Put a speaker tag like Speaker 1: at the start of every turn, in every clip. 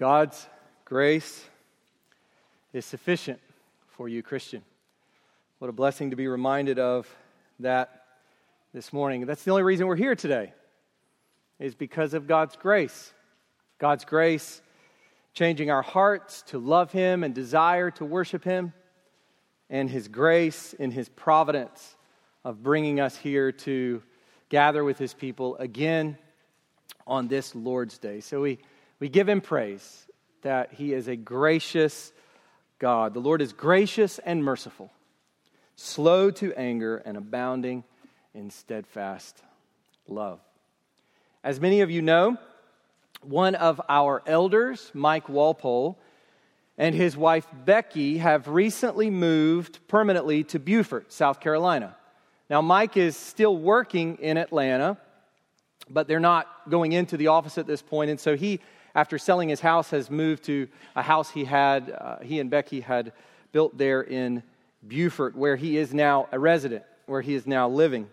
Speaker 1: God's grace is sufficient for you, Christian. What a blessing to be reminded of that this morning. That's the only reason we're here today, is because of God's grace. God's grace changing our hearts to love Him and desire to worship Him, and His grace in His providence of bringing us here to gather with His people again on this Lord's Day. So we we give him praise that he is a gracious God. The Lord is gracious and merciful, slow to anger, and abounding in steadfast love. As many of you know, one of our elders, Mike Walpole, and his wife Becky have recently moved permanently to Beaufort, South Carolina. Now, Mike is still working in Atlanta, but they're not going into the office at this point, and so he after selling his house, has moved to a house he had, uh, he and Becky had built there in Beaufort, where he is now a resident, where he is now living.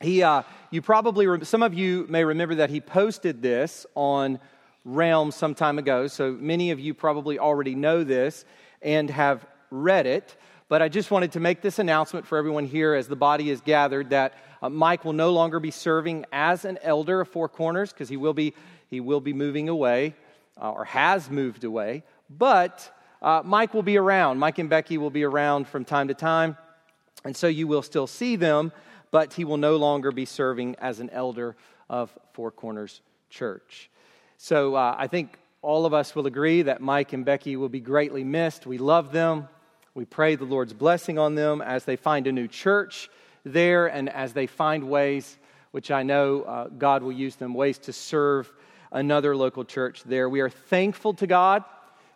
Speaker 1: He, uh, you probably, some of you may remember that he posted this on Realm some time ago, so many of you probably already know this and have read it. But I just wanted to make this announcement for everyone here as the body is gathered that uh, Mike will no longer be serving as an elder of Four Corners because he will be he will be moving away uh, or has moved away. But uh, Mike will be around. Mike and Becky will be around from time to time. And so you will still see them, but he will no longer be serving as an elder of Four Corners Church. So uh, I think all of us will agree that Mike and Becky will be greatly missed. We love them. We pray the Lord's blessing on them as they find a new church there and as they find ways, which I know uh, God will use them, ways to serve another local church there. We are thankful to God.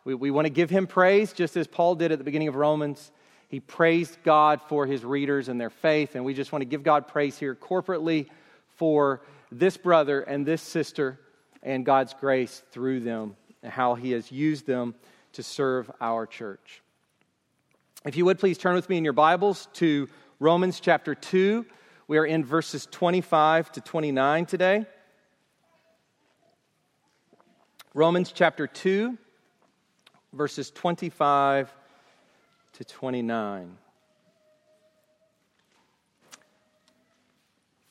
Speaker 1: We, we want to give him praise, just as Paul did at the beginning of Romans. He praised God for his readers and their faith, and we just want to give God praise here corporately for this brother and this sister and God's grace through them and how he has used them to serve our church. If you would please turn with me in your Bibles to Romans chapter 2. We are in verses 25 to 29 today. Romans chapter 2, verses 25 to 29.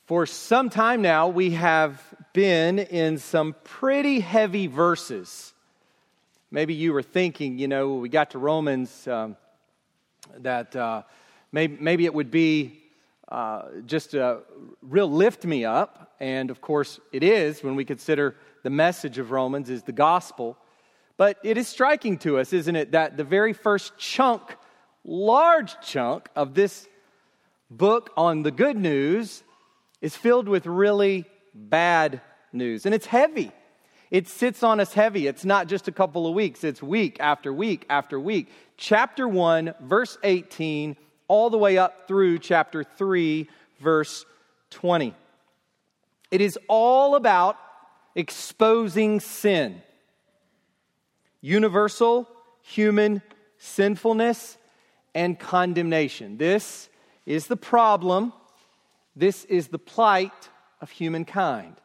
Speaker 1: For some time now, we have been in some pretty heavy verses. Maybe you were thinking, you know, we got to Romans, um, that uh, maybe, maybe it would be uh, just a real lift me up. And of course, it is when we consider the message of Romans is the gospel. But it is striking to us, isn't it, that the very first chunk, large chunk of this book on the good news is filled with really bad news. And it's heavy. It sits on us heavy. It's not just a couple of weeks, it's week after week after week. Chapter 1, verse 18, all the way up through chapter 3, verse 20. It is all about exposing sin. Universal human sinfulness and condemnation. This is the problem. This is the plight of humankind.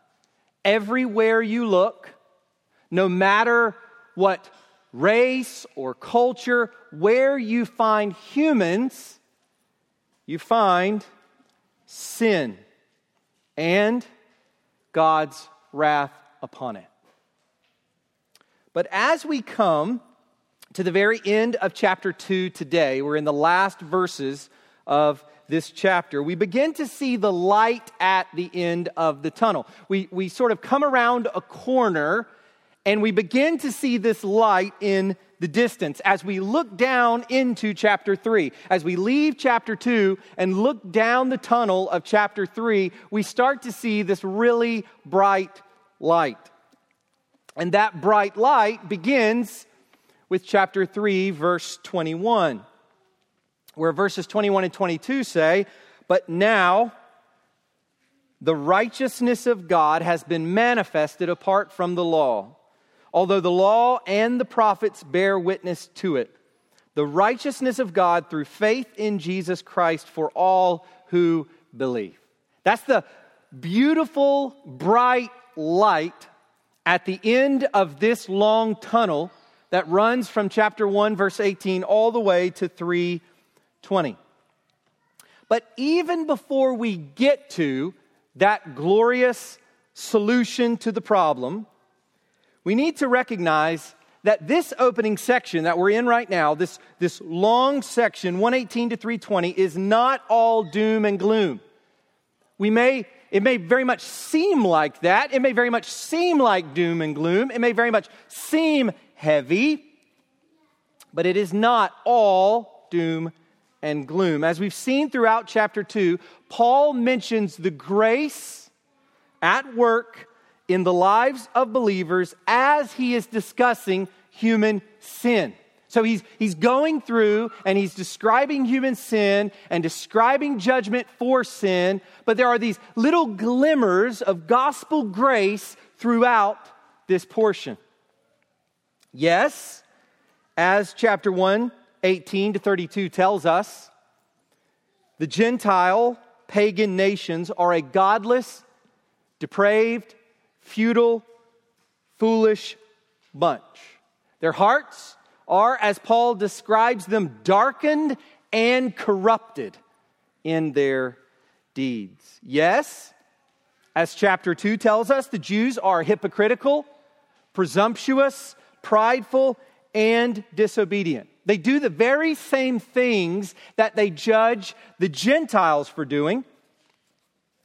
Speaker 1: Everywhere you look, no matter what race or culture, where you find humans, you find sin and God's wrath upon it. But as we come to the very end of chapter 2 today, we're in the last verses of this chapter, we begin to see the light at the end of the tunnel. We, we sort of come around a corner and we begin to see this light in the distance as we look down into chapter 3. As we leave chapter 2 and look down the tunnel of chapter 3, we start to see this really bright light. And that bright light begins with chapter 3, verse 21, where verses 21 and 22 say, But now the righteousness of God has been manifested apart from the law, although the law and the prophets bear witness to it. The righteousness of God through faith in Jesus Christ for all who believe. That's the beautiful, bright light at the end of this long tunnel that runs from chapter 1, verse 18, all the way to 320. But even before we get to that glorious solution to the problem, we need to recognize that this opening section that we're in right now, this, this long section, 118 to 320, is not all doom and gloom. We may, it may very much seem like that. It may very much seem like doom and gloom. It may very much seem heavy, but it is not all doom and gloom. As we've seen throughout chapter 2, Paul mentions the grace at work in the lives of believers as he is discussing human sin. So he's, he's going through and he's describing human sin and describing judgment for sin, but there are these little glimmers of gospel grace throughout this portion. Yes, as chapter 1, 18 to 32 tells us, the Gentile pagan nations are a godless, depraved, futile, foolish bunch. Their hearts are, as Paul describes them, darkened and corrupted in their deeds. Yes, as chapter 2 tells us, the Jews are hypocritical, presumptuous, prideful, and disobedient. They do the very same things that they judge the Gentiles for doing,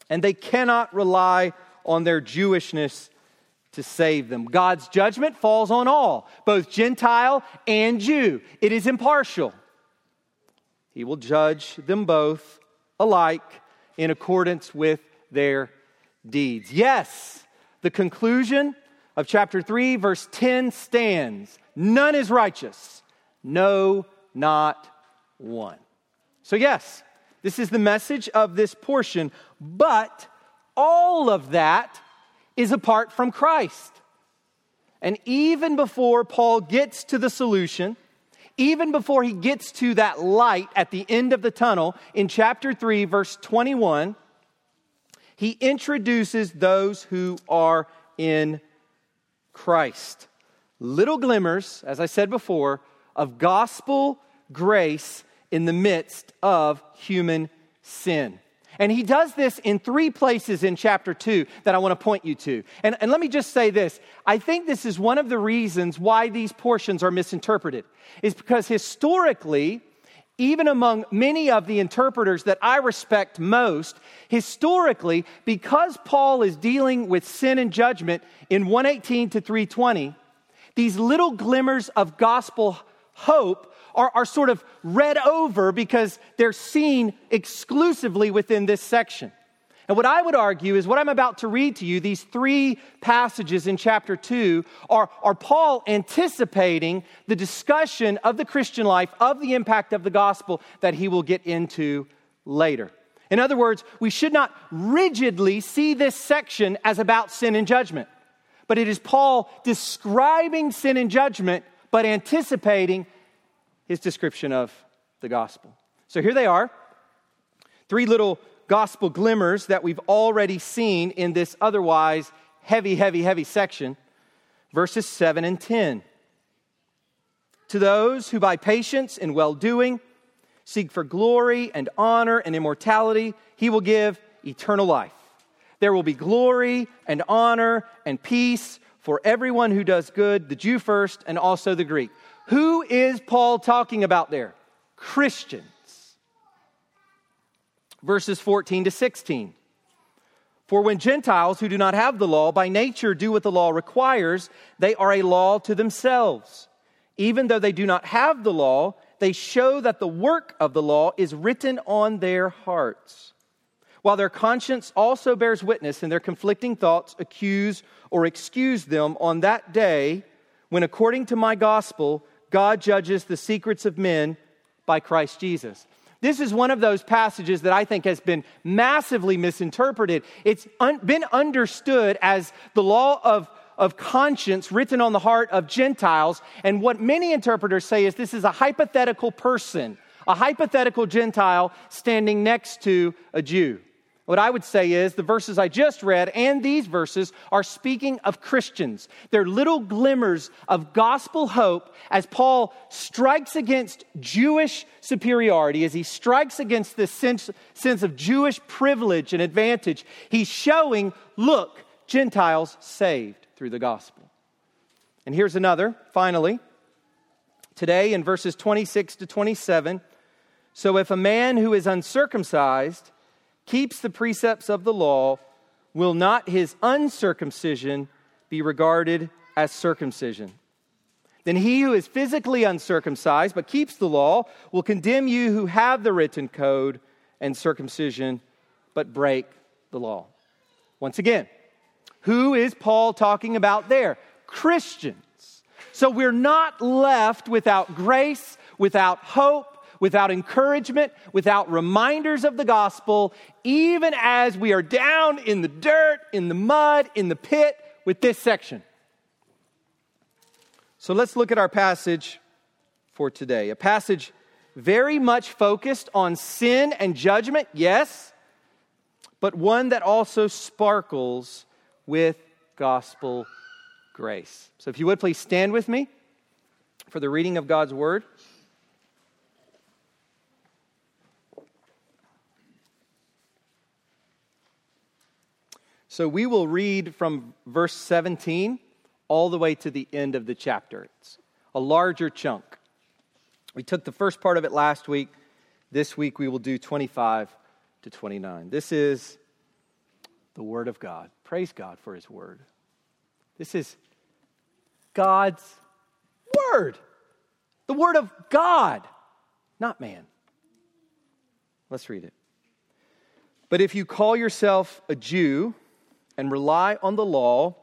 Speaker 1: and they cannot rely on their Jewishness to save them. God's judgment falls on all, both Gentile and Jew. It is impartial. He will judge them both alike in accordance with their deeds. Yes, the conclusion of chapter 3, verse 10 stands None is righteous, no, not one. So, yes, this is the message of this portion, but all of that is apart from Christ. And even before Paul gets to the solution, even before he gets to that light at the end of the tunnel in chapter 3, verse 21, he introduces those who are in Christ. Little glimmers, as I said before, of gospel grace in the midst of human sin. And he does this in three places in chapter 2 that I want to point you to. And, and let me just say this I think this is one of the reasons why these portions are misinterpreted, is because historically, even among many of the interpreters that I respect most, historically, because Paul is dealing with sin and judgment in 118 to 320, these little glimmers of gospel hope are, are sort of read over because they're seen exclusively within this section. And what I would argue is what I'm about to read to you, these three passages in chapter 2, are, are Paul anticipating the discussion of the Christian life, of the impact of the gospel that he will get into later. In other words, we should not rigidly see this section as about sin and judgment, but it is Paul describing sin and judgment, but anticipating his description of the gospel. So here they are three little gospel glimmers that we've already seen in this otherwise heavy, heavy, heavy section verses 7 and 10. To those who by patience and well doing seek for glory and honor and immortality, he will give eternal life. There will be glory and honor and peace for everyone who does good, the Jew first and also the Greek. Who is Paul talking about there? Christians. Verses 14 to 16. For when Gentiles who do not have the law by nature do what the law requires, they are a law to themselves. Even though they do not have the law, they show that the work of the law is written on their hearts. While their conscience also bears witness and their conflicting thoughts accuse or excuse them on that day when, according to my gospel, God judges the secrets of men by Christ Jesus. This is one of those passages that I think has been massively misinterpreted. It's un- been understood as the law of, of conscience written on the heart of Gentiles. And what many interpreters say is this is a hypothetical person, a hypothetical Gentile standing next to a Jew. What I would say is the verses I just read and these verses are speaking of Christians. They're little glimmers of gospel hope as Paul strikes against Jewish superiority, as he strikes against this sense, sense of Jewish privilege and advantage. He's showing, look, Gentiles saved through the gospel. And here's another, finally. Today in verses 26 to 27. So if a man who is uncircumcised, keeps the precepts of the law, will not his uncircumcision be regarded as circumcision? Then he who is physically uncircumcised but keeps the law will condemn you who have the written code and circumcision but break the law. Once again, who is Paul talking about there? Christians. So we're not left without grace, without hope, without encouragement, without reminders of the gospel, even as we are down in the dirt, in the mud, in the pit with this section. So let's look at our passage for today. A passage very much focused on sin and judgment, yes, but one that also sparkles with gospel grace. So if you would please stand with me for the reading of God's word. So we will read from verse 17 all the way to the end of the chapter. It's a larger chunk. We took the first part of it last week. This week we will do 25 to 29. This is the Word of God. Praise God for His Word. This is God's Word. The Word of God, not man. Let's read it. But if you call yourself a Jew, and rely on the law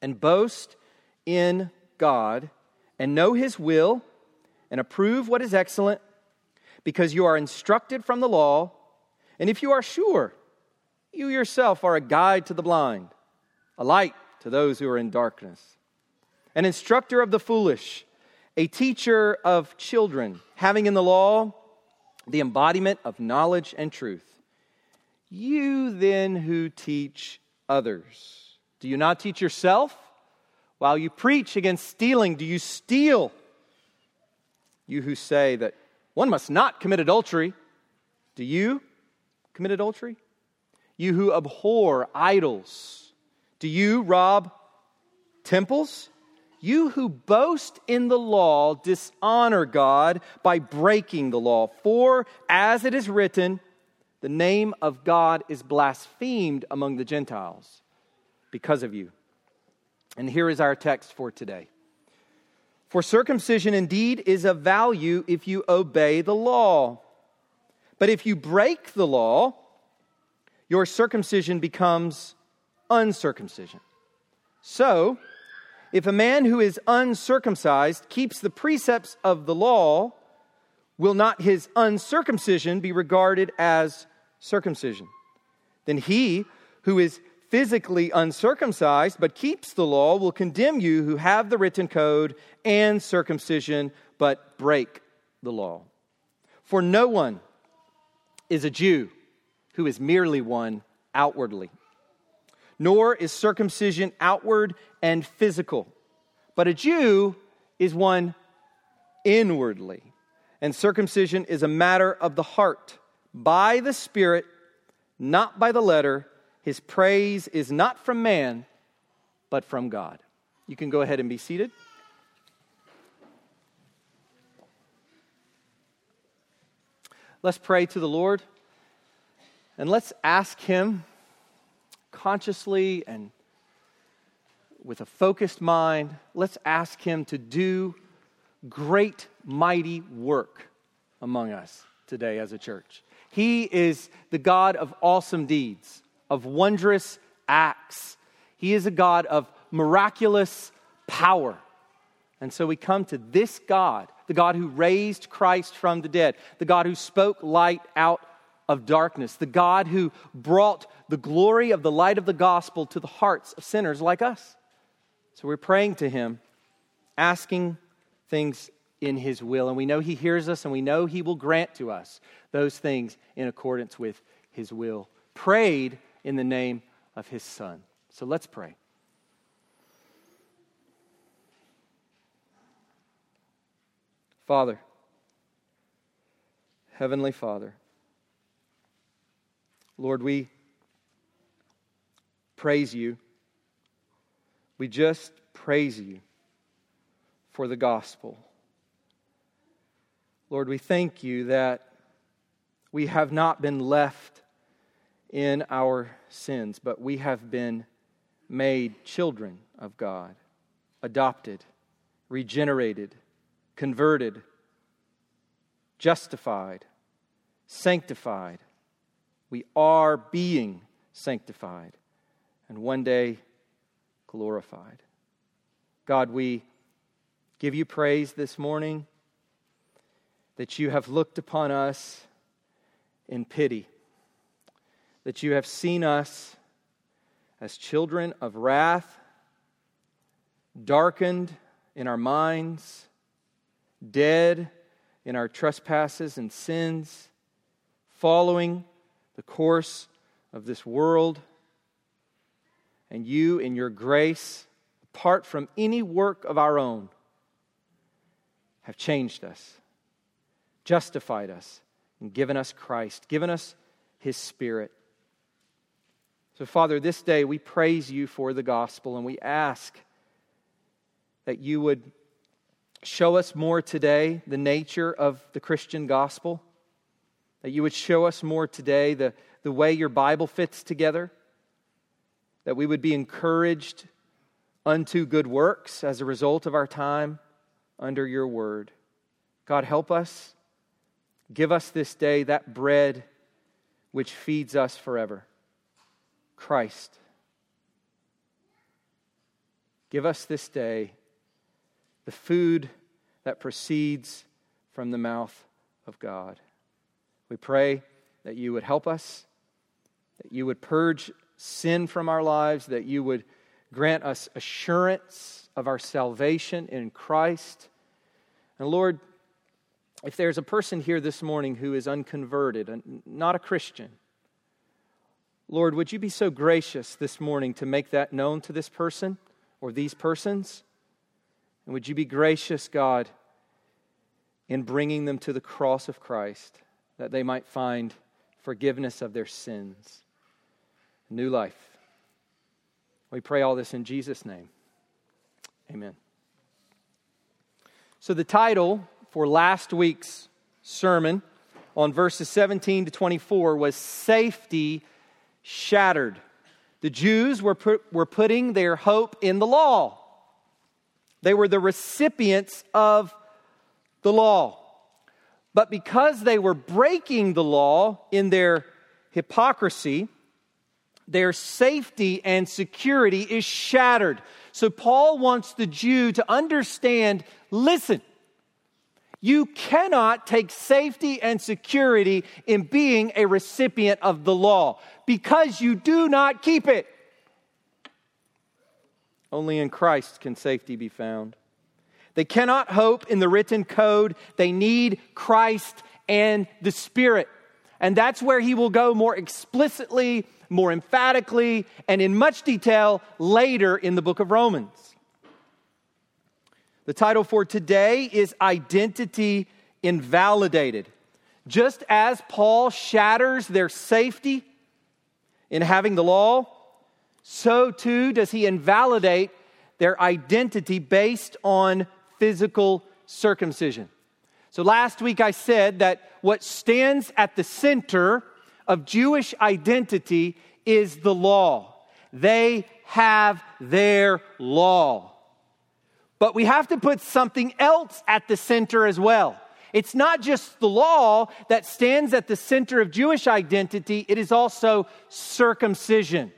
Speaker 1: and boast in God and know His will and approve what is excellent because you are instructed from the law. And if you are sure, you yourself are a guide to the blind, a light to those who are in darkness, an instructor of the foolish, a teacher of children, having in the law the embodiment of knowledge and truth. You then who teach others? Do you not teach yourself? While you preach against stealing, do you steal? You who say that one must not commit adultery, do you commit adultery? You who abhor idols, do you rob temples? You who boast in the law dishonor God by breaking the law. For as it is written, the name of God is blasphemed among the Gentiles because of you. And here is our text for today. For circumcision indeed is of value if you obey the law. But if you break the law, your circumcision becomes uncircumcision. So, if a man who is uncircumcised keeps the precepts of the law, will not his uncircumcision be regarded as circumcision. Then he who is physically uncircumcised but keeps the law will condemn you who have the written code and circumcision but break the law. For no one is a Jew who is merely one outwardly, nor is circumcision outward and physical, but a Jew is one inwardly. And circumcision is a matter of the heart by the Spirit, not by the letter. His praise is not from man, but from God. You can go ahead and be seated. Let's pray to the Lord and let's ask Him consciously and with a focused mind, let's ask Him to do great, mighty work among us today as a church. He is the God of awesome deeds, of wondrous acts. He is a God of miraculous power. And so we come to this God, the God who raised Christ from the dead, the God who spoke light out of darkness, the God who brought the glory of the light of the gospel to the hearts of sinners like us. So we're praying to him, asking things in his will. And we know he hears us and we know he will grant to us those things in accordance with his will prayed in the name of his Son. So let's pray. Father, Heavenly Father, Lord, we praise you. We just praise you for the gospel. Lord, we thank you that we have not been left in our sins, but we have been made children of God, adopted, regenerated, converted, justified, sanctified. We are being sanctified, and one day glorified. God, we give you praise this morning that you have looked upon us in pity, that you have seen us as children of wrath, darkened in our minds, dead in our trespasses and sins, following the course of this world. And you, in your grace, apart from any work of our own, have changed us, justified us, and given us Christ, given us His Spirit. So, Father, this day we praise you for the gospel and we ask that you would show us more today the nature of the Christian gospel, that you would show us more today the, the way your Bible fits together, that we would be encouraged unto good works as a result of our time under your word. God, help us. Give us this day that bread which feeds us forever Christ. Give us this day the food that proceeds from the mouth of God. We pray that you would help us, that you would purge sin from our lives, that you would grant us assurance of our salvation in Christ. And Lord, if there's a person here this morning who is unconverted, uh, and not a Christian, Lord, would you be so gracious this morning to make that known to this person or these persons? And would you be gracious, God, in bringing them to the cross of Christ that they might find forgiveness of their sins, new life? We pray all this in Jesus' name. Amen. So, the title for last week's sermon on verses 17 to 24 was Safety Shattered. The Jews were, put, were putting their hope in the law. They were the recipients of the law. But because they were breaking the law in their hypocrisy, their safety and security is shattered. So Paul wants the Jew to understand listen, you cannot take safety and security in being a recipient of the law because you do not keep it. Only in Christ can safety be found. They cannot hope in the written code. They need Christ and the Spirit. And that's where he will go more explicitly, more emphatically, and in much detail later in the book of Romans. The title for today is Identity Invalidated. Just as Paul shatters their safety in having the law, so too does he invalidate their identity based on physical circumcision. So last week I said that what stands at the center of Jewish identity is the law. They have their law. But we have to put something else at the center as well. It's not just the law that stands at the center of Jewish identity, it is also circumcision.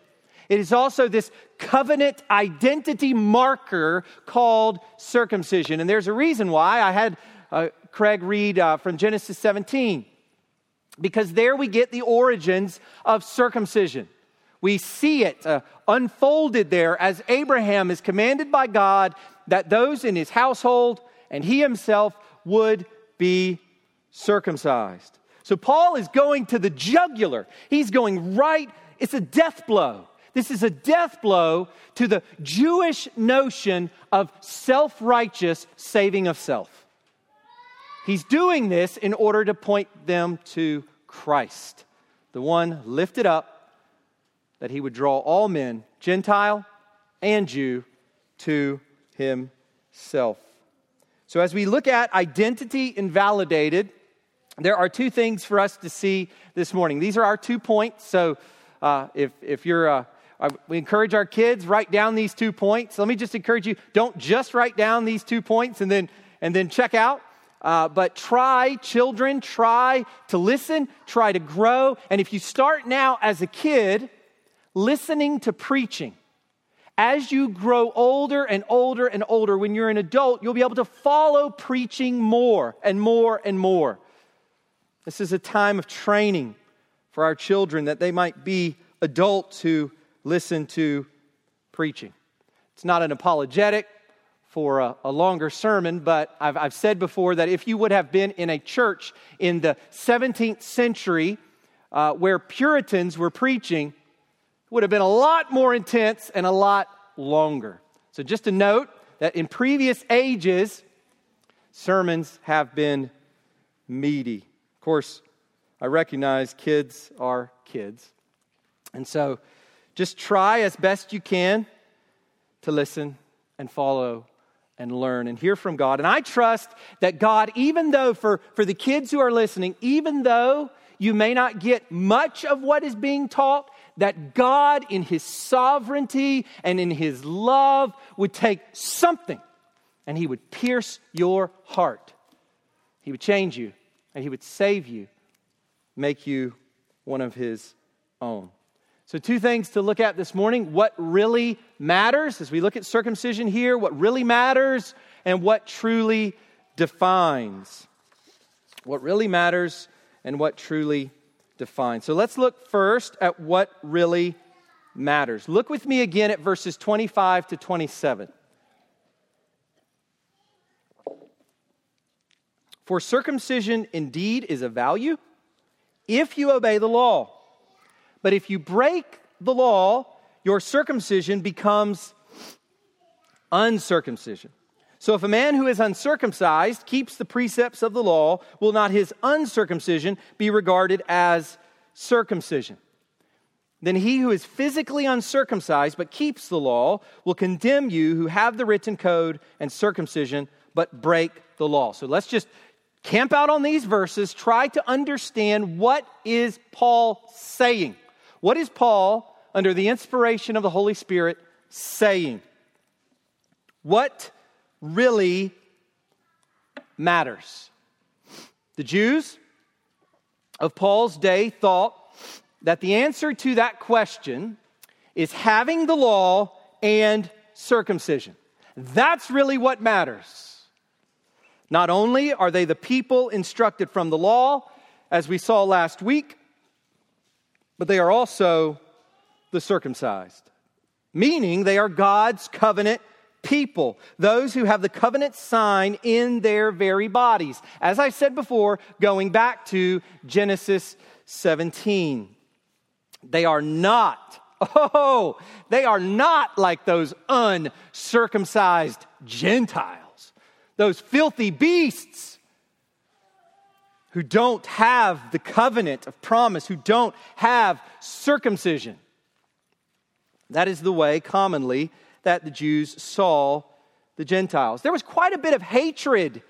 Speaker 1: It is also this covenant identity marker called circumcision. And there's a reason why. I had uh, Craig read uh, from Genesis 17, because there we get the origins of circumcision. We see it uh, unfolded there as Abraham is commanded by God that those in his household and he himself would be circumcised. So Paul is going to the jugular. He's going right, it's a death blow. This is a death blow to the Jewish notion of self righteous saving of self. He's doing this in order to point them to Christ, the one lifted up that he would draw all men, Gentile and Jew, to himself. So, as we look at identity invalidated, there are two things for us to see this morning. These are our two points. So, uh, if, if you're, uh, uh, we encourage our kids, write down these two points. Let me just encourage you don't just write down these two points and then, and then check out. Uh, but try, children, try to listen, try to grow. And if you start now as a kid, listening to preaching, as you grow older and older and older, when you're an adult, you'll be able to follow preaching more and more and more. This is a time of training for our children that they might be adults who listen to preaching. It's not an apologetic for a, a longer sermon, but I've, I've said before that if you would have been in a church in the 17th century uh, where Puritans were preaching, would have been a lot more intense and a lot longer. So, just a note that in previous ages, sermons have been meaty. Of course, I recognize kids are kids. And so, just try as best you can to listen and follow and learn and hear from God. And I trust that God, even though for, for the kids who are listening, even though you may not get much of what is being taught, that God, in His sovereignty and in His love, would take something and He would pierce your heart. He would change you and He would save you, make you one of His own. So, two things to look at this morning what really matters as we look at circumcision here, what really matters, and what truly defines. What really matters and what truly defines. So, let's look first at what really matters. Look with me again at verses 25 to 27. For circumcision indeed is a value if you obey the law. But if you break the law, your circumcision becomes uncircumcision. So if a man who is uncircumcised keeps the precepts of the law, will not his uncircumcision be regarded as circumcision? Then he who is physically uncircumcised but keeps the law will condemn you who have the written code and circumcision but break the law. So let's just camp out on these verses, try to understand what is Paul saying. What is Paul, under the inspiration of the Holy Spirit, saying? What really matters? The Jews of Paul's day thought that the answer to that question is having the law and circumcision. That's really what matters. Not only are they the people instructed from the law, as we saw last week, but they are also the circumcised, meaning they are God's covenant people, those who have the covenant sign in their very bodies. As I said before, going back to Genesis 17, they are not, oh, they are not like those uncircumcised Gentiles, those filthy beasts who don't have the covenant of promise, who don't have circumcision. That is the way, commonly, that the Jews saw the Gentiles. There was quite a bit of hatred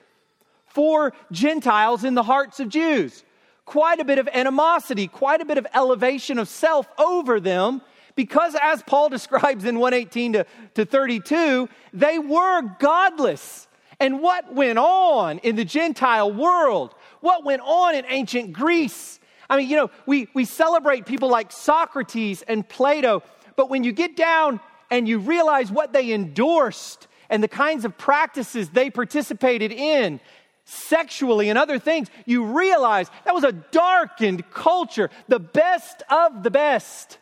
Speaker 1: for Gentiles in the hearts of Jews, quite a bit of animosity, quite a bit of elevation of self over them. Because, as Paul describes in 118 to, to 32, they were godless. And what went on in the Gentile world what went on in ancient Greece. I mean, you know, we, we celebrate people like Socrates and Plato, but when you get down and you realize what they endorsed and the kinds of practices they participated in, sexually and other things, you realize that was a darkened culture. The best of the best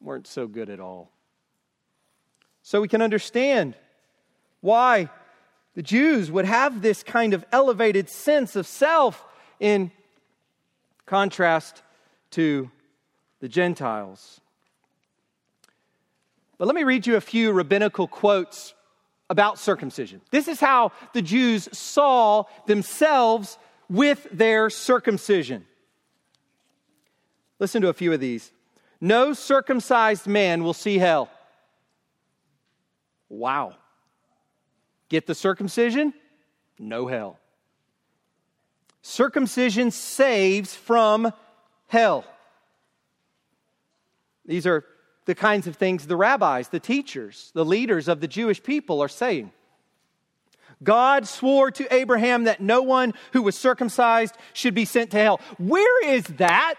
Speaker 1: weren't so good at all. So we can understand why the Jews would have this kind of elevated sense of self in contrast to the Gentiles. But let me read you a few rabbinical quotes about circumcision. This is how the Jews saw themselves with their circumcision. Listen to a few of these. No circumcised man will see hell. Wow. Get the circumcision? No hell. Circumcision saves from hell. These are the kinds of things the rabbis, the teachers, the leaders of the Jewish people are saying. God swore to Abraham that no one who was circumcised should be sent to hell. Where is that?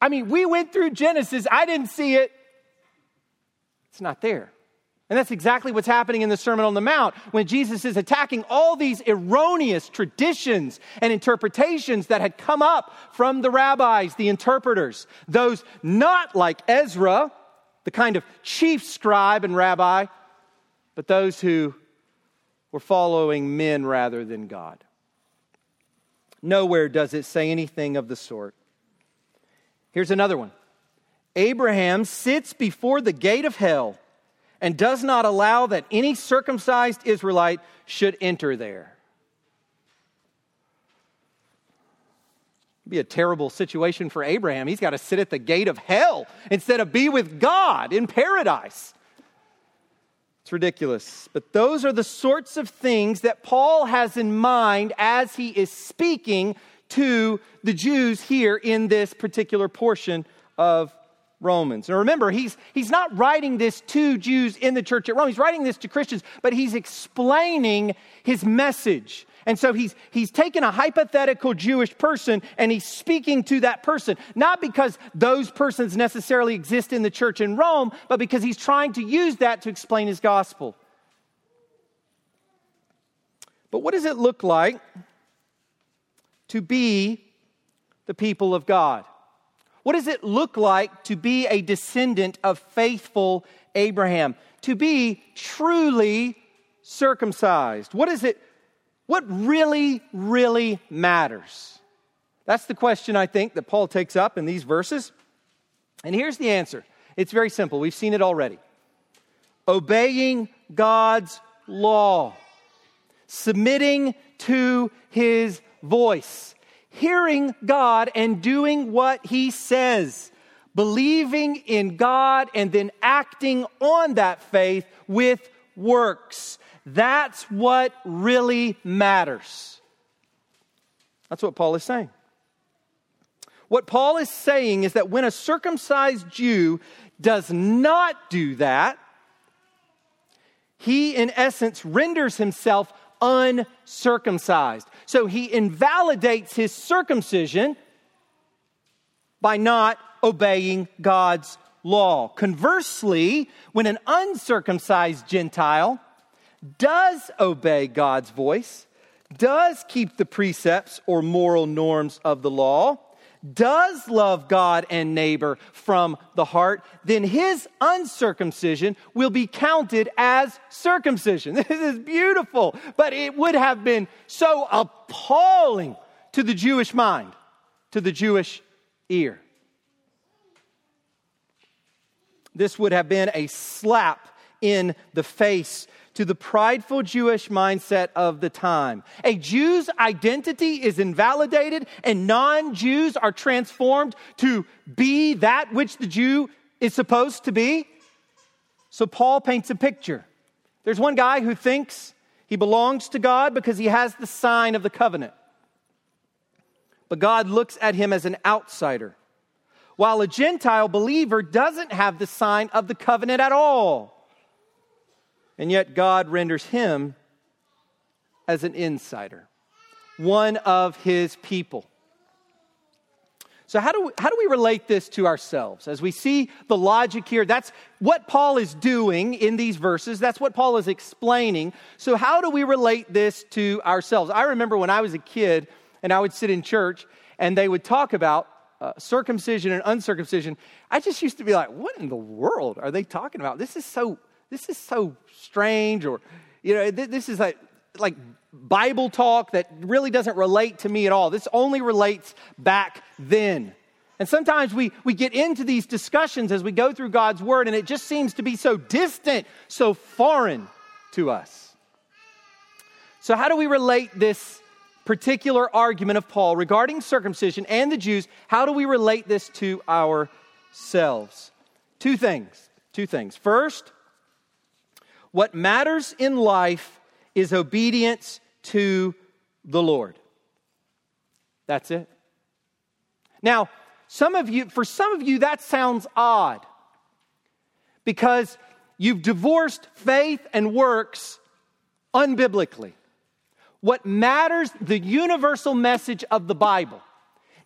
Speaker 1: I mean, we went through Genesis, I didn't see it. It's not there. And that's exactly what's happening in the Sermon on the Mount when Jesus is attacking all these erroneous traditions and interpretations that had come up from the rabbis, the interpreters, those not like Ezra, the kind of chief scribe and rabbi, but those who were following men rather than God. Nowhere does it say anything of the sort. Here's another one Abraham sits before the gate of hell and does not allow that any circumcised Israelite should enter there. Be a terrible situation for Abraham. He's got to sit at the gate of hell instead of be with God in paradise. It's ridiculous. But those are the sorts of things that Paul has in mind as he is speaking to the Jews here in this particular portion of Romans. Now remember, he's, he's not writing this to Jews in the church at Rome. He's writing this to Christians, but he's explaining his message. And so he's, he's taken a hypothetical Jewish person and he's speaking to that person, not because those persons necessarily exist in the church in Rome, but because he's trying to use that to explain his gospel. But what does it look like to be the people of God? What does it look like to be a descendant of faithful Abraham? To be truly circumcised? What is it? What really, really matters? That's the question I think that Paul takes up in these verses. And here's the answer it's very simple. We've seen it already. Obeying God's law, submitting to his voice hearing God and doing what He says, believing in God and then acting on that faith with works. That's what really matters. That's what Paul is saying. What Paul is saying is that when a circumcised Jew does not do that, he, in essence, renders himself uncircumcised. So he invalidates his circumcision by not obeying God's law. Conversely, when an uncircumcised Gentile does obey God's voice, does keep the precepts or moral norms of the law, does love God and neighbor from the heart, then his uncircumcision will be counted as circumcision. This is beautiful, but it would have been so appalling to the Jewish mind, to the Jewish ear. This would have been a slap in the face to the prideful Jewish mindset of the time. A Jew's identity is invalidated, and non Jews are transformed to be that which the Jew is supposed to be. So Paul paints a picture. There's one guy who thinks he belongs to God because he has the sign of the covenant. But God looks at him as an outsider, while a Gentile believer doesn't have the sign of the covenant at all and yet God renders him as an insider, one of his people. So, how do, we, how do we relate this to ourselves? As we see the logic here, that's what Paul is doing in these verses. That's what Paul is explaining. So, how do we relate this to ourselves? I remember when I was a kid and I would sit in church and they would talk about uh, circumcision and uncircumcision. I just used to be like, what in the world are they talking about? This is so this is so strange, or, you know, this is like, like Bible talk that really doesn't relate to me at all. This only relates back then. And sometimes we, we get into these discussions as we go through God's word, and it just seems to be so distant, so foreign to us. So, how do we relate this particular argument of Paul regarding circumcision and the Jews? How do we relate this to ourselves? Two things. Two things. First, what matters in life is obedience to the Lord. That's it. Now, some of you, for some of you, that sounds odd because you've divorced faith and works unbiblically. What matters, the universal message of the Bible,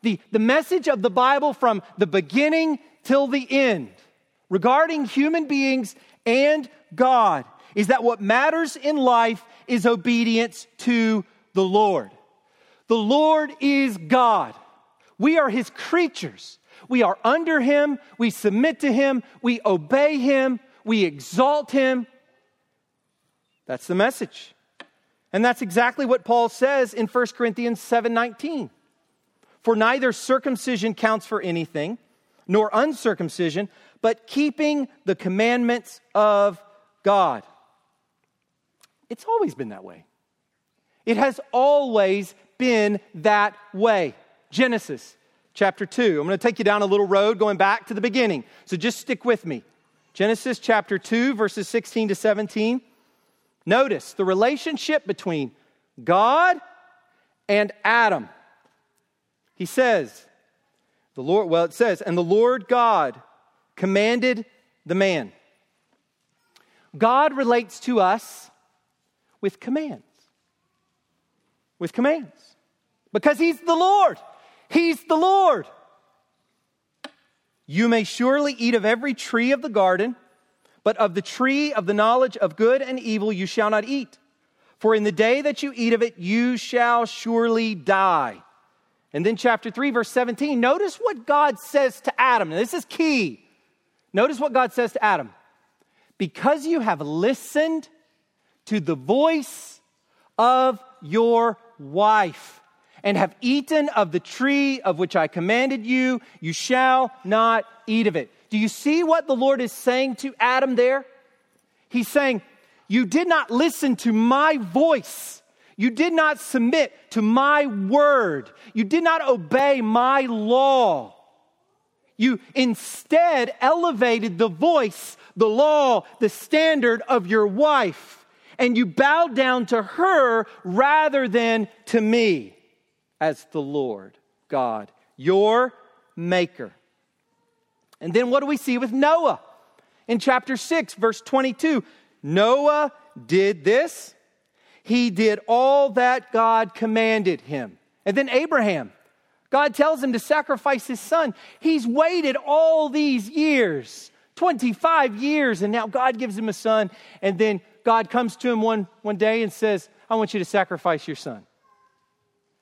Speaker 1: the, the message of the Bible from the beginning till the end regarding human beings and God, is that what matters in life is obedience to the Lord. The Lord is God. We are his creatures. We are under him. We submit to him. We obey him. We exalt him. That's the message. And that's exactly what Paul says in 1 Corinthians 7:19. For neither circumcision counts for anything, nor uncircumcision, but keeping the commandments of God. It's always been that way. It has always been that way. Genesis chapter 2. I'm going to take you down a little road going back to the beginning. So just stick with me. Genesis chapter 2, verses 16 to 17. Notice the relationship between God and Adam. He says, the Lord, well, it says, and the Lord God commanded the man. God relates to us with commands. With commands. Because He's the Lord. He's the Lord. You may surely eat of every tree of the garden, but of the tree of the knowledge of good and evil you shall not eat. For in the day that you eat of it, you shall surely die. And then, chapter 3, verse 17, notice what God says to Adam. Now, this is key. Notice what God says to Adam. Because you have listened to the voice of your wife and have eaten of the tree of which I commanded you, you shall not eat of it. Do you see what the Lord is saying to Adam there? He's saying, You did not listen to my voice. You did not submit to my word. You did not obey my law. You instead elevated the voice, the law, the standard of your wife, and you bow down to her rather than to me as the Lord God, your maker. And then what do we see with Noah? In chapter 6, verse 22, Noah did this. He did all that God commanded him. And then Abraham, God tells him to sacrifice his son. He's waited all these years, 25 years, and now God gives him a son. And then God comes to him one, one day and says, I want you to sacrifice your son.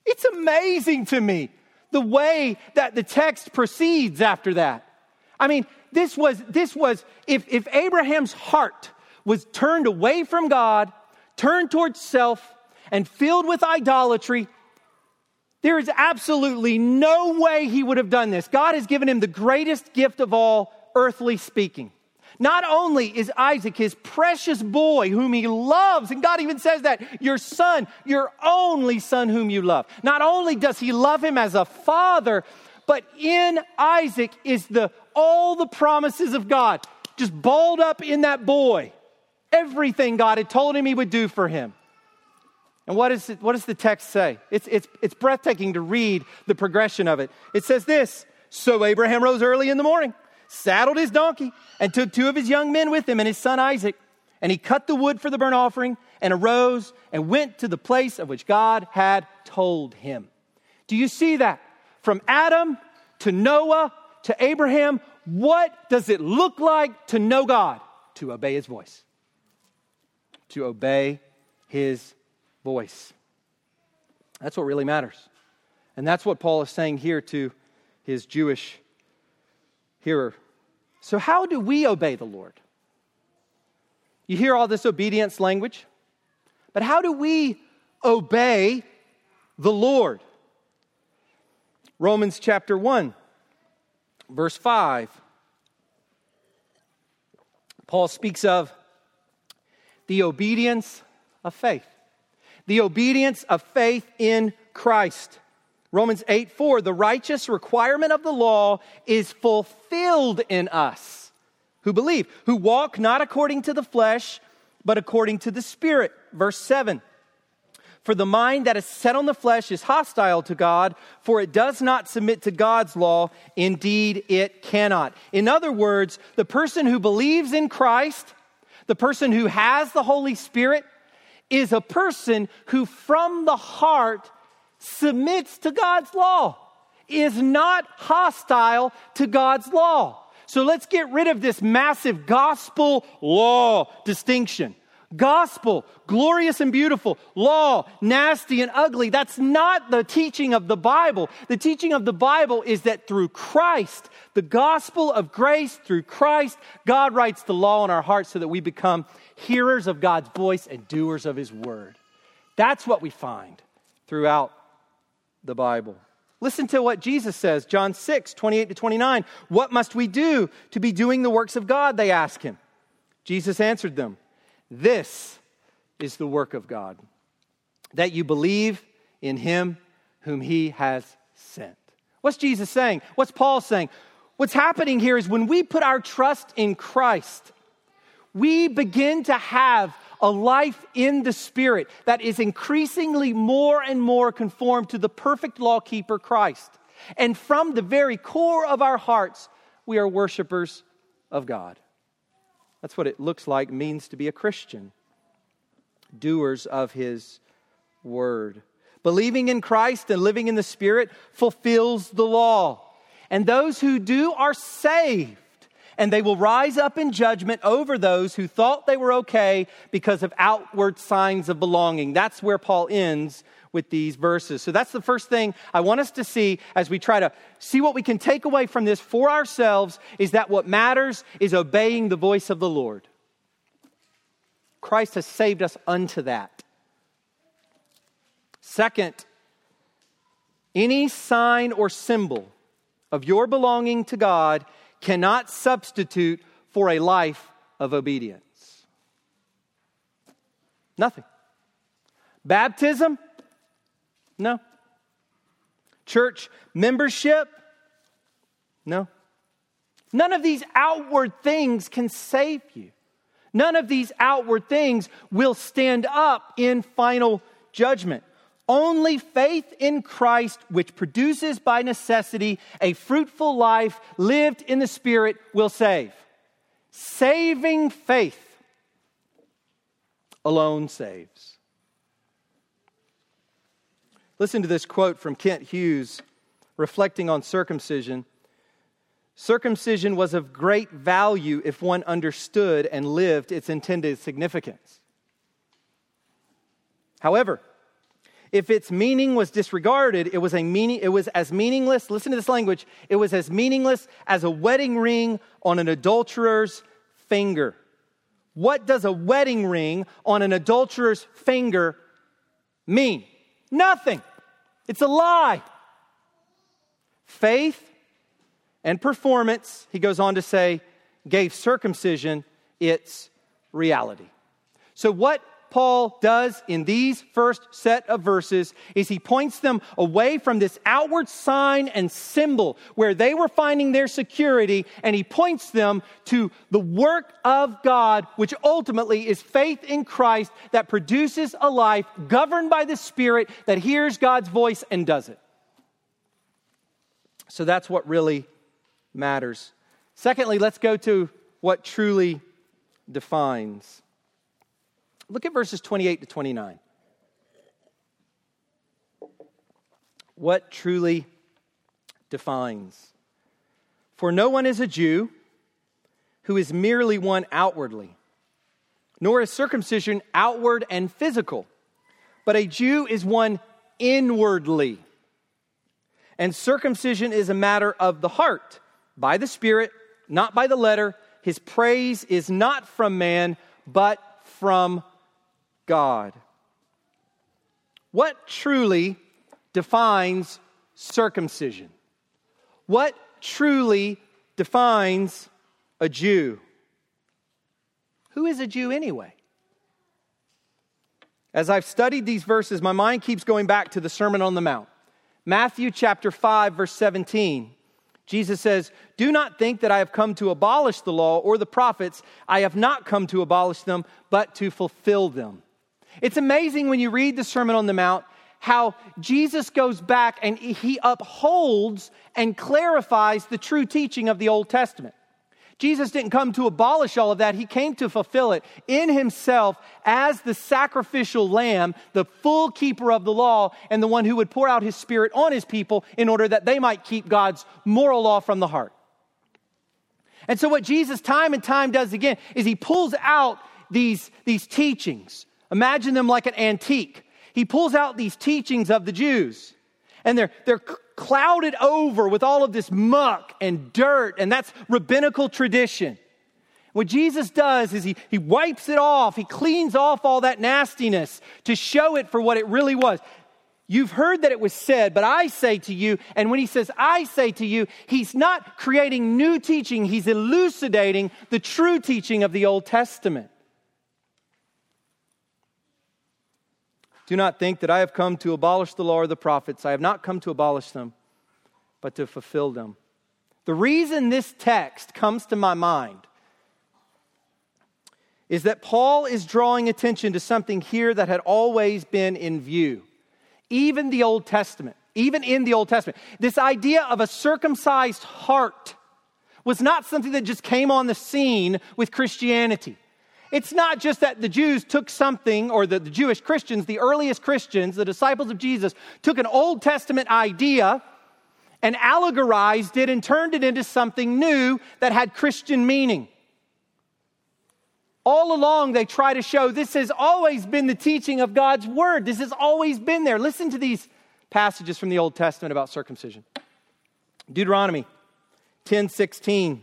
Speaker 1: It's amazing to me the way that the text proceeds after that. I mean, this was, this was if, if Abraham's heart was turned away from God, turned towards self, and filled with idolatry, there is absolutely no way he would have done this. God has given him the greatest gift of all, earthly speaking. Not only is Isaac his precious boy whom he loves, and God even says that, your son, your only son whom you love. Not only does he love him as a father, but in Isaac is the all the promises of God just balled up in that boy. Everything God had told him he would do for him. And what, is it, what does the text say? It's, it's, it's breathtaking to read the progression of it. It says this So Abraham rose early in the morning, saddled his donkey, and took two of his young men with him and his son Isaac. And he cut the wood for the burnt offering and arose and went to the place of which God had told him. Do you see that? From Adam to Noah to Abraham, what does it look like to know God? To obey his voice. To obey his voice. That's what really matters. And that's what Paul is saying here to his Jewish hearer. So, how do we obey the Lord? You hear all this obedience language, But how do we obey the Lord? Romans chapter 1, verse 5. Paul speaks of the obedience of faith. The obedience of faith in Christ. Romans 8 4, the righteous requirement of the law is fulfilled in us who believe, who walk not according to the flesh, but according to the Spirit. Verse 7 For the mind that is set on the flesh is hostile to God, for it does not submit to God's law. Indeed, it cannot. In other words, the person who believes in Christ, the person who has the Holy Spirit, is a person who from the heart submits to God's law, is not hostile to God's law. So let's get rid of this massive gospel law distinction. Gospel, glorious and beautiful. Law, nasty and ugly. That's not the teaching of the Bible. The teaching of the Bible is that through Christ, the gospel of grace, through Christ, God writes the law in our hearts so that we become hearers of God's voice and doers of his word. That's what we find throughout the Bible. Listen to what Jesus says, John 6, 28 to 29. What must we do to be doing the works of God? They ask him. Jesus answered them, This is the work of God, that you believe in him whom he has sent. What's Jesus saying? What's Paul saying? What's happening here is when we put our trust in Christ, we begin to have a life in the Spirit that is increasingly more and more conformed to the perfect lawkeeper Christ. And from the very core of our hearts, we are worshipers of God. That's what it looks like, means to be a Christian. Doers of His Word. Believing in Christ and living in the Spirit fulfills the law. And those who do are saved and they will rise up in judgment over those who thought they were okay because of outward signs of belonging. That's where Paul ends with these verses. So that's the first thing I want us to see as we try to see what we can take away from this for ourselves is that what matters is obeying the voice of the Lord. Christ has saved us unto that. Second, any sign or symbol of your belonging to God cannot substitute for a life of obedience. Nothing. Baptism? No. Church membership? No. None of these outward things can save you. None of these outward things will stand up in final judgment. Only faith in Christ, which produces by necessity a fruitful life lived in the Spirit, will save. Saving faith alone saves. Listen to this quote from Kent Hughes reflecting on circumcision. Circumcision was of great value if one understood and lived its intended significance. However, if its meaning was disregarded, it was, a meaning, it was as meaningless, listen to this language, it was as meaningless as a wedding ring on an adulterer's finger. What does a wedding ring on an adulterer's finger mean? Nothing. It's a lie. Faith and performance, he goes on to say, gave circumcision its reality. So, what Paul does in these first set of verses is he points them away from this outward sign and symbol where they were finding their security, and he points them to the work of God, which ultimately is faith in Christ that produces a life governed by the Spirit that hears God's voice and does it. So that's what really matters. Secondly, let's go to what truly defines. Look at verses 28 to 29. What truly defines? For no one is a Jew who is merely one outwardly, nor is circumcision outward and physical, but a Jew is one inwardly. And circumcision is a matter of the heart, by the Spirit, not by the letter. His praise is not from man, but from God. What truly defines circumcision? What truly defines a Jew? Who is a Jew anyway? As I've studied these verses, my mind keeps going back to the Sermon on the Mount. Matthew chapter 5, verse 17. Jesus says, Do not think that I have come to abolish the law or the prophets. I have not come to abolish them, but to fulfill them. It's amazing when you read the Sermon on the Mount how Jesus goes back and he upholds and clarifies the true teaching of the Old Testament. Jesus didn't come to abolish all of that, he came to fulfill it in himself as the sacrificial lamb, the full keeper of the law, and the one who would pour out his spirit on his people in order that they might keep God's moral law from the heart. And so, what Jesus time and time does again is he pulls out these, these teachings. Imagine them like an antique. He pulls out these teachings of the Jews, and they're, they're clouded over with all of this muck and dirt, and that's rabbinical tradition. What Jesus does is he, he wipes it off, he cleans off all that nastiness to show it for what it really was. You've heard that it was said, but I say to you, and when he says, I say to you, he's not creating new teaching, he's elucidating the true teaching of the Old Testament. Do not think that I have come to abolish the law or the prophets. I have not come to abolish them, but to fulfill them. The reason this text comes to my mind is that Paul is drawing attention to something here that had always been in view. Even the Old Testament, even in the Old Testament, this idea of a circumcised heart was not something that just came on the scene with Christianity. It's not just that the Jews took something, or the, the Jewish Christians, the earliest Christians, the disciples of Jesus, took an Old Testament idea and allegorized it and turned it into something new that had Christian meaning. All along, they try to show this has always been the teaching of God's word. This has always been there. Listen to these passages from the Old Testament about circumcision. Deuteronomy 10 16.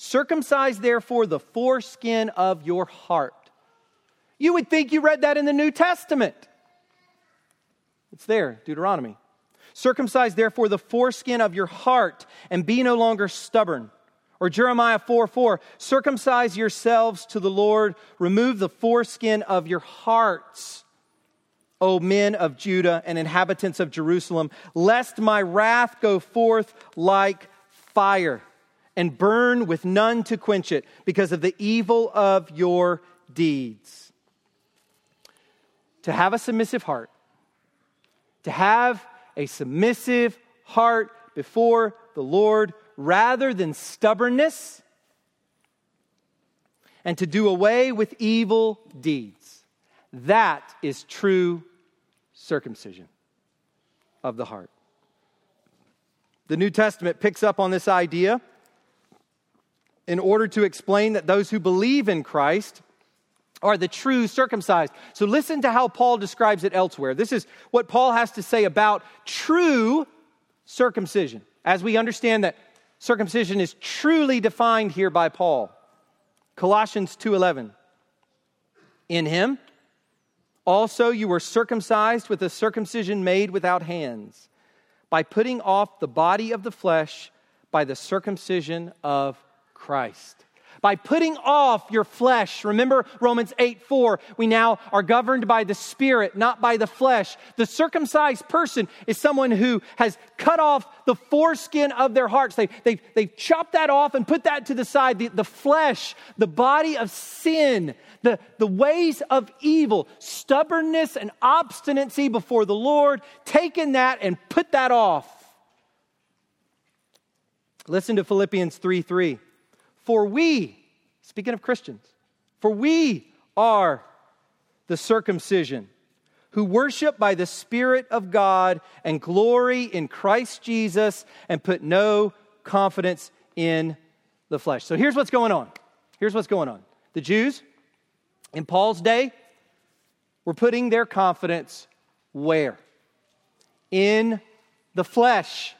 Speaker 1: Circumcise, therefore, the foreskin of your heart. You would think you read that in the New Testament. It's there, Deuteronomy. Circumcise, therefore, the foreskin of your heart and be no longer stubborn. Or Jeremiah 4 4, circumcise yourselves to the Lord, remove the foreskin of your hearts, O men of Judah and inhabitants of Jerusalem, lest my wrath go forth like fire and burn with none to quench it because of the evil of your deeds. To have a submissive heart, to have a submissive heart before the Lord rather than stubbornness, and to do away with evil deeds. That is true circumcision of the heart. The New Testament picks up on this idea in order to explain that those who believe in Christ are the true circumcised. So listen to how Paul describes it elsewhere. This is what Paul has to say about true circumcision, as we understand that circumcision is truly defined here by Paul. Colossians 2:11 In him also you were circumcised with a circumcision made without hands by putting off the body of the flesh by the circumcision of Christ. By putting off your flesh, remember Romans 8 4, we now are governed by the Spirit, not by the flesh. The circumcised person is someone who has cut off the foreskin of their hearts. They, they've, they've chopped that off and put that to the side. The, the flesh, the body of sin, the, the ways of evil, stubbornness and obstinacy before the Lord, taken that and put that off. Listen to Philippians 3 3. For we, speaking of Christians, for we are the circumcision who worship by the Spirit of God and glory in Christ Jesus and put no confidence in the flesh. So here's what's going on. Here's what's going on. The Jews in Paul's day were putting their confidence where? In the flesh.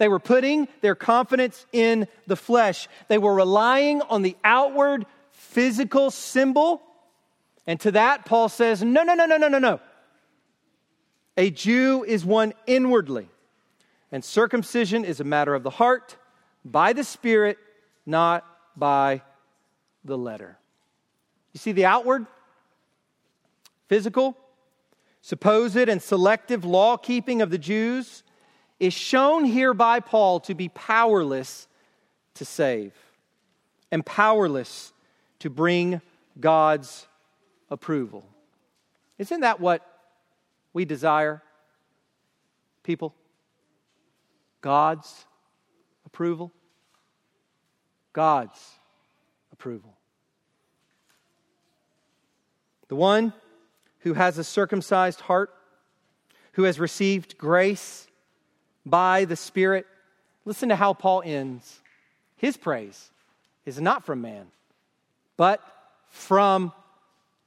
Speaker 1: They were putting their confidence in the flesh. They were relying on the outward physical symbol. And to that, Paul says, no, no, no, no, no, no, no. A Jew is one inwardly, and circumcision is a matter of the heart, by the Spirit, not by the letter. You see the outward, physical, supposed and selective law keeping of the Jews is shown here by Paul to be powerless to save and powerless to bring God's approval. Isn't that what we desire, people? God's approval? God's approval. The one who has a circumcised heart, who has received grace by the Spirit. Listen to how Paul ends. His praise is not from man, but from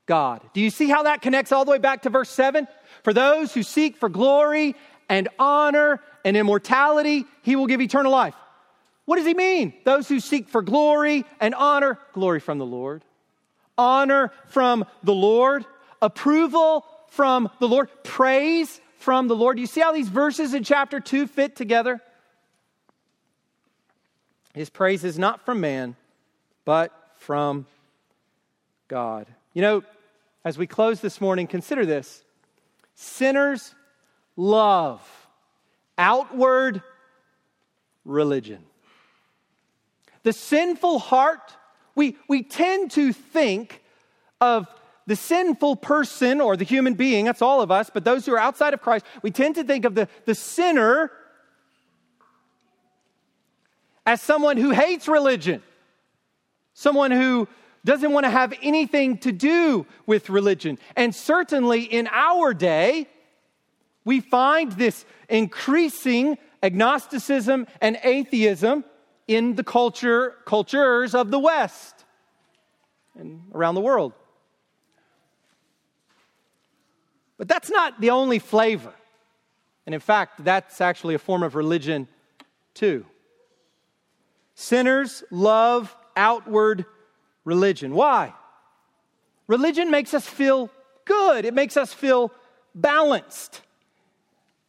Speaker 1: God. Do you see how that connects all the way back to verse 7? For those who seek for glory and honor and immortality, he will give eternal life. What does he mean? Those who seek for glory and honor, glory from the Lord, honor from the Lord, approval from the Lord, praise from the Lord. Do you see how these verses in chapter 2 fit together? His praise is not from man, but from God. You know, as we close this morning, consider this sinners love outward religion. The sinful heart, we, we tend to think of the sinful person or the human being, that's all of us, but those who are outside of Christ, we tend to think of the, the sinner as someone who hates religion, someone who doesn't want to have anything to do with religion. And certainly in our day, we find this increasing agnosticism and atheism in the culture cultures of the West and around the world. But that's not the only flavor. And in fact, that's actually a form of religion too. Sinners love outward religion. Why? Religion makes us feel good, it makes us feel balanced.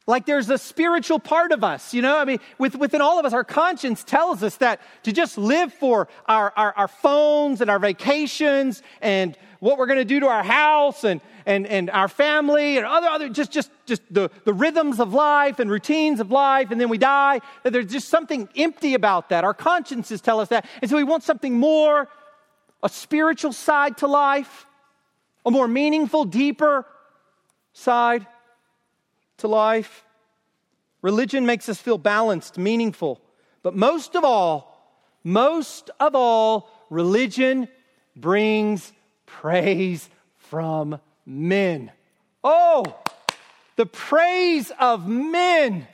Speaker 1: Like there's a spiritual part of us, you know? I mean, with, within all of us, our conscience tells us that to just live for our, our, our phones and our vacations and what we're going to do to our house and, and, and our family and other, other just, just, just the, the rhythms of life and routines of life, and then we die, there's just something empty about that. Our consciences tell us that. And so we want something more, a spiritual side to life, a more meaningful, deeper side to life. Religion makes us feel balanced, meaningful. But most of all, most of all, religion brings praise from men. Oh, the praise of men.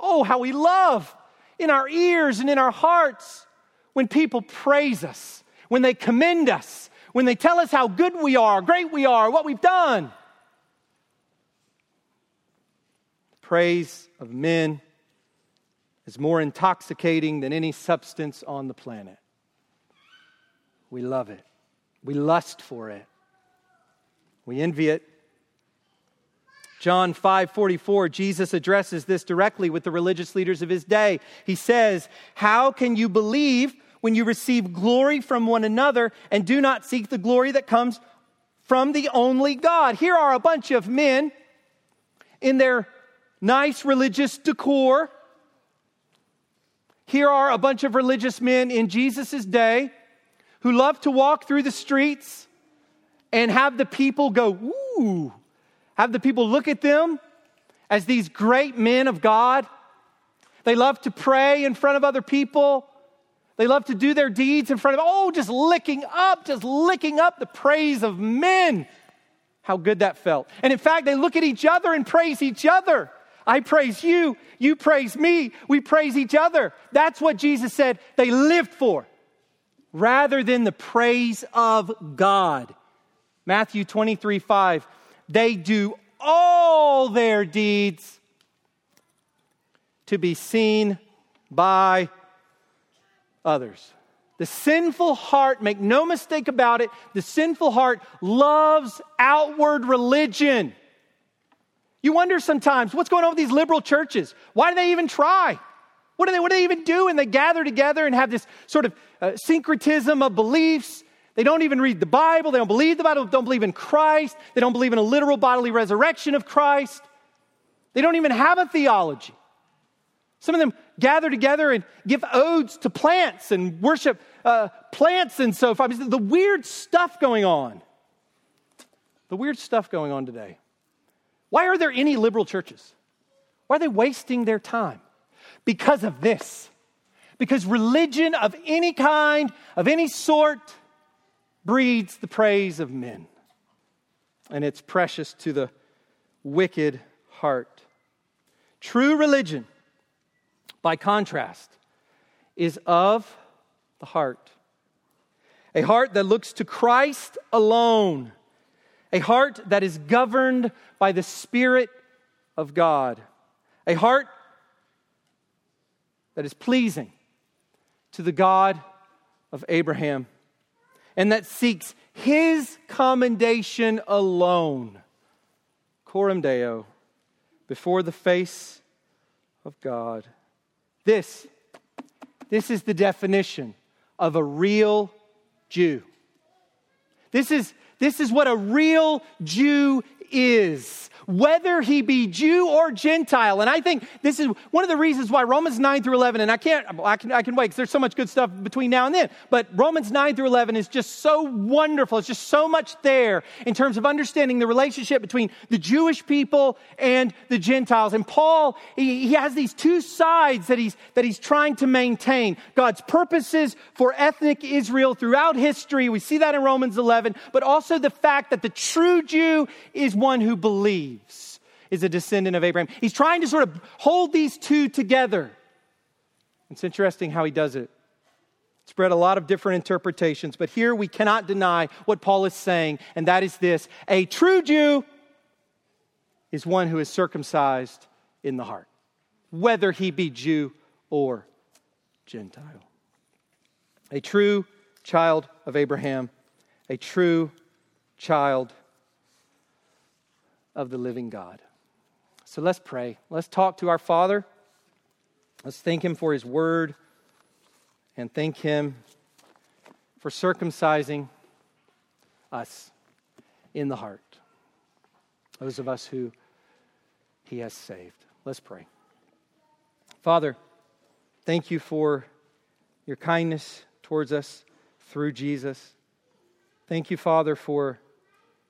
Speaker 1: Oh, how we love in our ears and in our hearts when people praise us, when they commend us, when they tell us how good we are, great we are, what we've done. praise of men is more intoxicating than any substance on the planet. We love it. We lust for it. We envy it. John 5:44 Jesus addresses this directly with the religious leaders of his day. He says, "How can you believe when you receive glory from one another and do not seek the glory that comes from the only God?" Here are a bunch of men in their nice religious decor. Here are a bunch of religious men in Jesus' day who love to walk through the streets and have the people go, ooh, have the people look at them as these great men of God. They love to pray in front of other people. They love to do their deeds in front of, oh, just licking up, just licking up the praise of men. How good that felt. And in fact, they look at each other and praise each other. I praise you, you praise me, we praise each other. That's what Jesus said they lived for, rather than the praise of God. Matthew 23 5, they do all their deeds to be seen by others. The sinful heart, make no mistake about it, the sinful heart loves outward religion. You wonder sometimes what's going on with these liberal churches? Why do they even try? What do they, what do they even do? And they gather together and have this sort of uh, syncretism of beliefs. They don't even read the Bible. They don't believe the Bible. They Don't believe in Christ. They don't believe in a literal bodily resurrection of Christ. They don't even have a theology. Some of them gather together and give odes to plants and worship uh, plants and so forth. The weird stuff going on. The weird stuff going on today. Why are there any liberal churches? Why are they wasting their time? Because of this. Because religion of any kind, of any sort, breeds the praise of men. And it's precious to the wicked heart. True religion, by contrast, is of the heart. A heart that looks to Christ alone a heart that is governed by the Spirit of God, a heart that is pleasing to the God of Abraham, and that seeks his commendation alone, coram deo, before the face of God. This, this is the definition of a real Jew. This is, this is what a real Jew is whether he be Jew or Gentile. And I think this is one of the reasons why Romans 9 through 11, and I can't, I can, I can wait because there's so much good stuff between now and then, but Romans 9 through 11 is just so wonderful. It's just so much there in terms of understanding the relationship between the Jewish people and the Gentiles. And Paul, he, he has these two sides that he's, that he's trying to maintain God's purposes for ethnic Israel throughout history. We see that in Romans 11, but also the fact that the true Jew is one who believes is a descendant of Abraham. He's trying to sort of hold these two together. It's interesting how he does it. Spread a lot of different interpretations, but here we cannot deny what Paul is saying, and that is this a true Jew is one who is circumcised in the heart, whether he be Jew or Gentile. A true child of Abraham, a true child of the living God. So let's pray. Let's talk to our Father. Let's thank Him for His word and thank Him for circumcising us in the heart, those of us who He has saved. Let's pray. Father, thank you for your kindness towards us through Jesus. Thank you, Father, for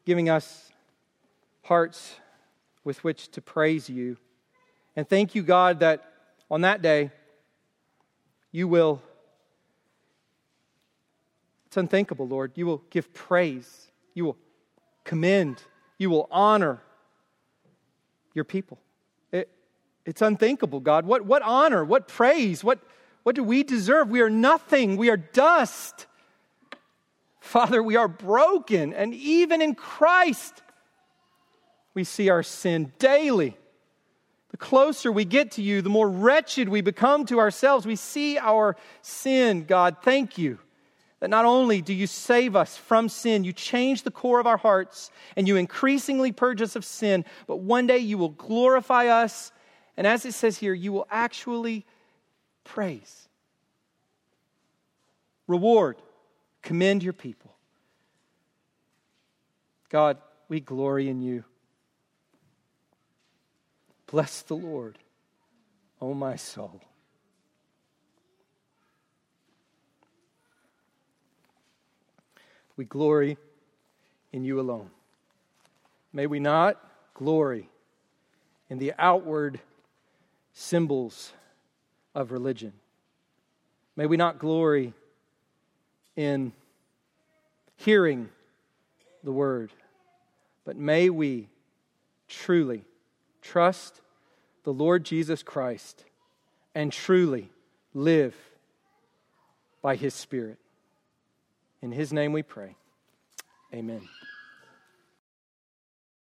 Speaker 1: giving us hearts with which to praise you. And thank you, God, that on that day, you will, it's unthinkable, Lord, you will give praise, you will commend, you will honor your people. It, it's unthinkable, God. What, what honor, what praise, what, what do we deserve? We are nothing, we are dust. Father, we are broken, and even in Christ, we see our sin daily. The closer we get to you, the more wretched we become to ourselves. We see our sin. God, thank you that not only do you save us from sin, you change the core of our hearts and you increasingly purge us of sin, but one day you will glorify us. And as it says here, you will actually praise, reward, commend your people. God, we glory in you. Bless the Lord, O oh my soul. We glory in you alone. May we not glory in the outward symbols of religion. May we not glory in hearing the word, but may we truly trust the Lord Jesus Christ and truly live by his Spirit. In his name we pray. Amen.